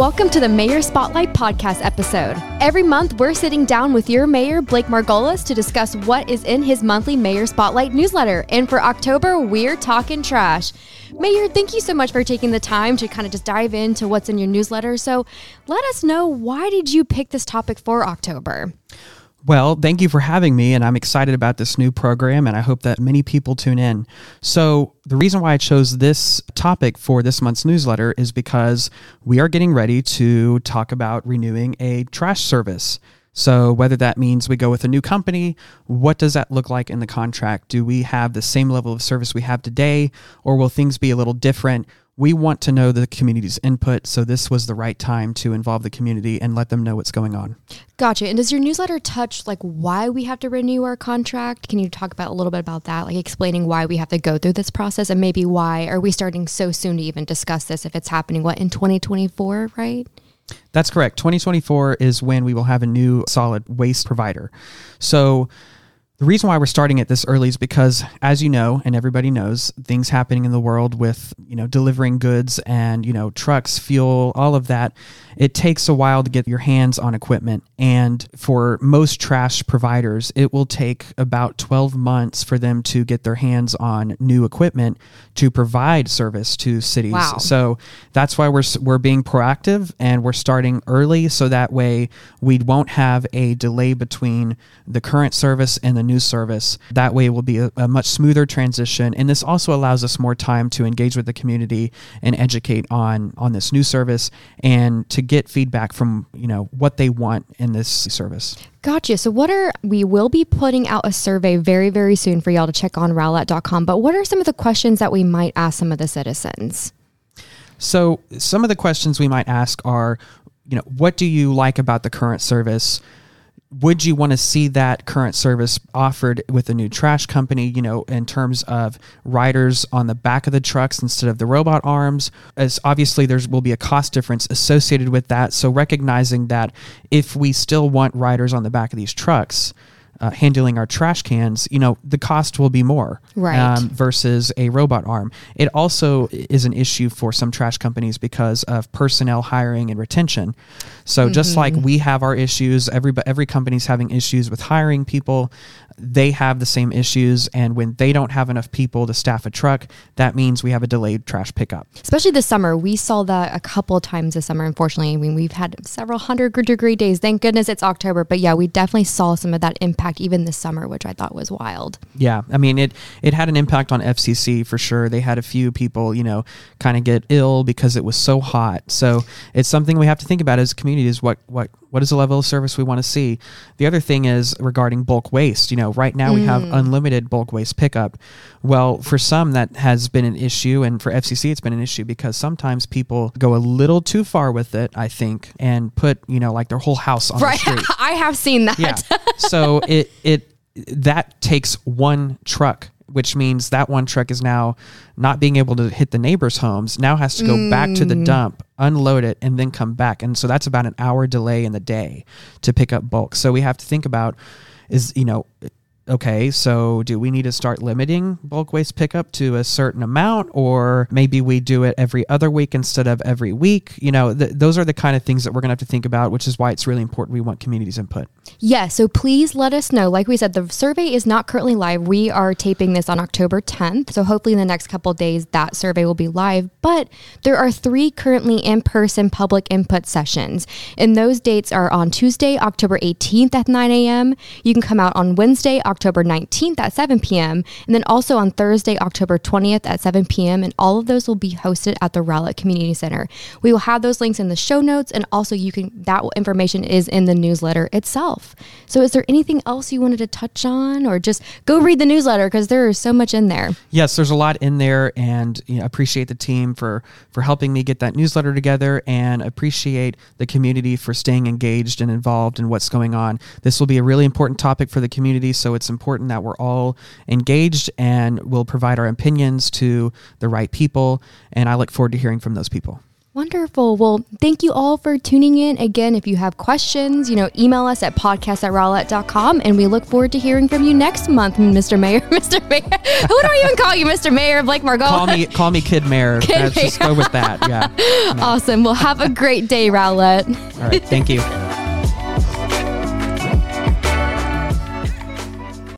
Welcome to the Mayor Spotlight podcast episode. Every month, we're sitting down with your mayor, Blake Margolis, to discuss what is in his monthly Mayor Spotlight newsletter. And for October, we're talking trash. Mayor, thank you so much for taking the time to kind of just dive into what's in your newsletter. So let us know why did you pick this topic for October? Well, thank you for having me, and I'm excited about this new program, and I hope that many people tune in. So, the reason why I chose this topic for this month's newsletter is because we are getting ready to talk about renewing a trash service. So, whether that means we go with a new company, what does that look like in the contract? Do we have the same level of service we have today, or will things be a little different? We want to know the community's input, so this was the right time to involve the community and let them know what's going on. Gotcha. And does your newsletter touch like why we have to renew our contract? Can you talk about a little bit about that, like explaining why we have to go through this process and maybe why are we starting so soon to even discuss this if it's happening what in 2024, right? That's correct. 2024 is when we will have a new solid waste provider. So the reason why we're starting it this early is because, as you know, and everybody knows, things happening in the world with you know delivering goods and you know trucks, fuel, all of that. It takes a while to get your hands on equipment, and for most trash providers, it will take about 12 months for them to get their hands on new equipment to provide service to cities. Wow. So that's why we're we're being proactive and we're starting early, so that way we won't have a delay between the current service and the news service. That way, it will be a, a, much smoother transition, and this also allows us more time to engage with the community and educate on on this new service and to get feedback from you know what they want in this service. Gotcha. So, what are we will be putting out a survey very, very soon for y'all to check on rowlett.com. But what are some of the questions that we might ask some of the citizens? So, some of the questions we might ask are, you know, what do you like about the current service? Would you want to see that current service offered with a new trash company you know in terms of riders on the back of the trucks instead of the robot arms? As obviously there will be a cost difference associated with that so recognizing that if we still want riders on the back of these trucks uh, handling our trash cans, you know, the cost will be more right. um, versus a robot arm. It also is an issue for some trash companies because of personnel hiring and retention. So mm-hmm. just like we have our issues, every every company's having issues with hiring people they have the same issues. And when they don't have enough people to staff a truck, that means we have a delayed trash pickup. Especially this summer. We saw that a couple of times this summer, unfortunately. I mean, we've had several hundred degree days. Thank goodness it's October. But yeah, we definitely saw some of that impact even this summer, which I thought was wild. Yeah. I mean, it, it had an impact on FCC for sure. They had a few people, you know, kind of get ill because it was so hot. So it's something we have to think about as a community is what, what what is the level of service we want to see? The other thing is regarding bulk waste. You know, right now we have mm. unlimited bulk waste pickup. Well, for some that has been an issue, and for FCC it's been an issue because sometimes people go a little too far with it. I think and put you know like their whole house on right. the street. I have seen that. Yeah. so it it that takes one truck which means that one truck is now not being able to hit the neighbors' homes, now has to go mm. back to the mm. dump, unload it, and then come back. And so that's about an hour delay in the day to pick up bulk. So we have to think about is, you know, okay, so do we need to start limiting bulk waste pickup to a certain amount, or maybe we do it every other week instead of every week? You know, th- those are the kind of things that we're going to have to think about, which is why it's really important we want community's input. Yeah, so please let us know. Like we said, the survey is not currently live. We are taping this on October 10th. So hopefully in the next couple days, that survey will be live. But there are three currently in person public input sessions. And those dates are on Tuesday, October 18th at 9 a.m. You can come out on Wednesday, October October 19th at 7 p.m., and then also on Thursday, October 20th at 7 p.m. And all of those will be hosted at the Rowlett Community Center. We will have those links in the show notes, and also you can that information is in the newsletter itself. So, is there anything else you wanted to touch on, or just go read the newsletter because there is so much in there? Yes, there's a lot in there, and you know, appreciate the team for for helping me get that newsletter together, and appreciate the community for staying engaged and involved in what's going on. This will be a really important topic for the community, so it's important that we're all engaged and we'll provide our opinions to the right people. And I look forward to hearing from those people. Wonderful. Well, thank you all for tuning in. Again, if you have questions, you know, email us at podcast at rowlett.com and we look forward to hearing from you next month, Mr. Mayor. Mr. Mayor. Who do I even call you, Mr. Mayor of Lake Margot? Call me call me Kid Mayor. Kid Let's just go with that. Yeah. Awesome. Well, have a great day, Rowlett. All right. Thank you.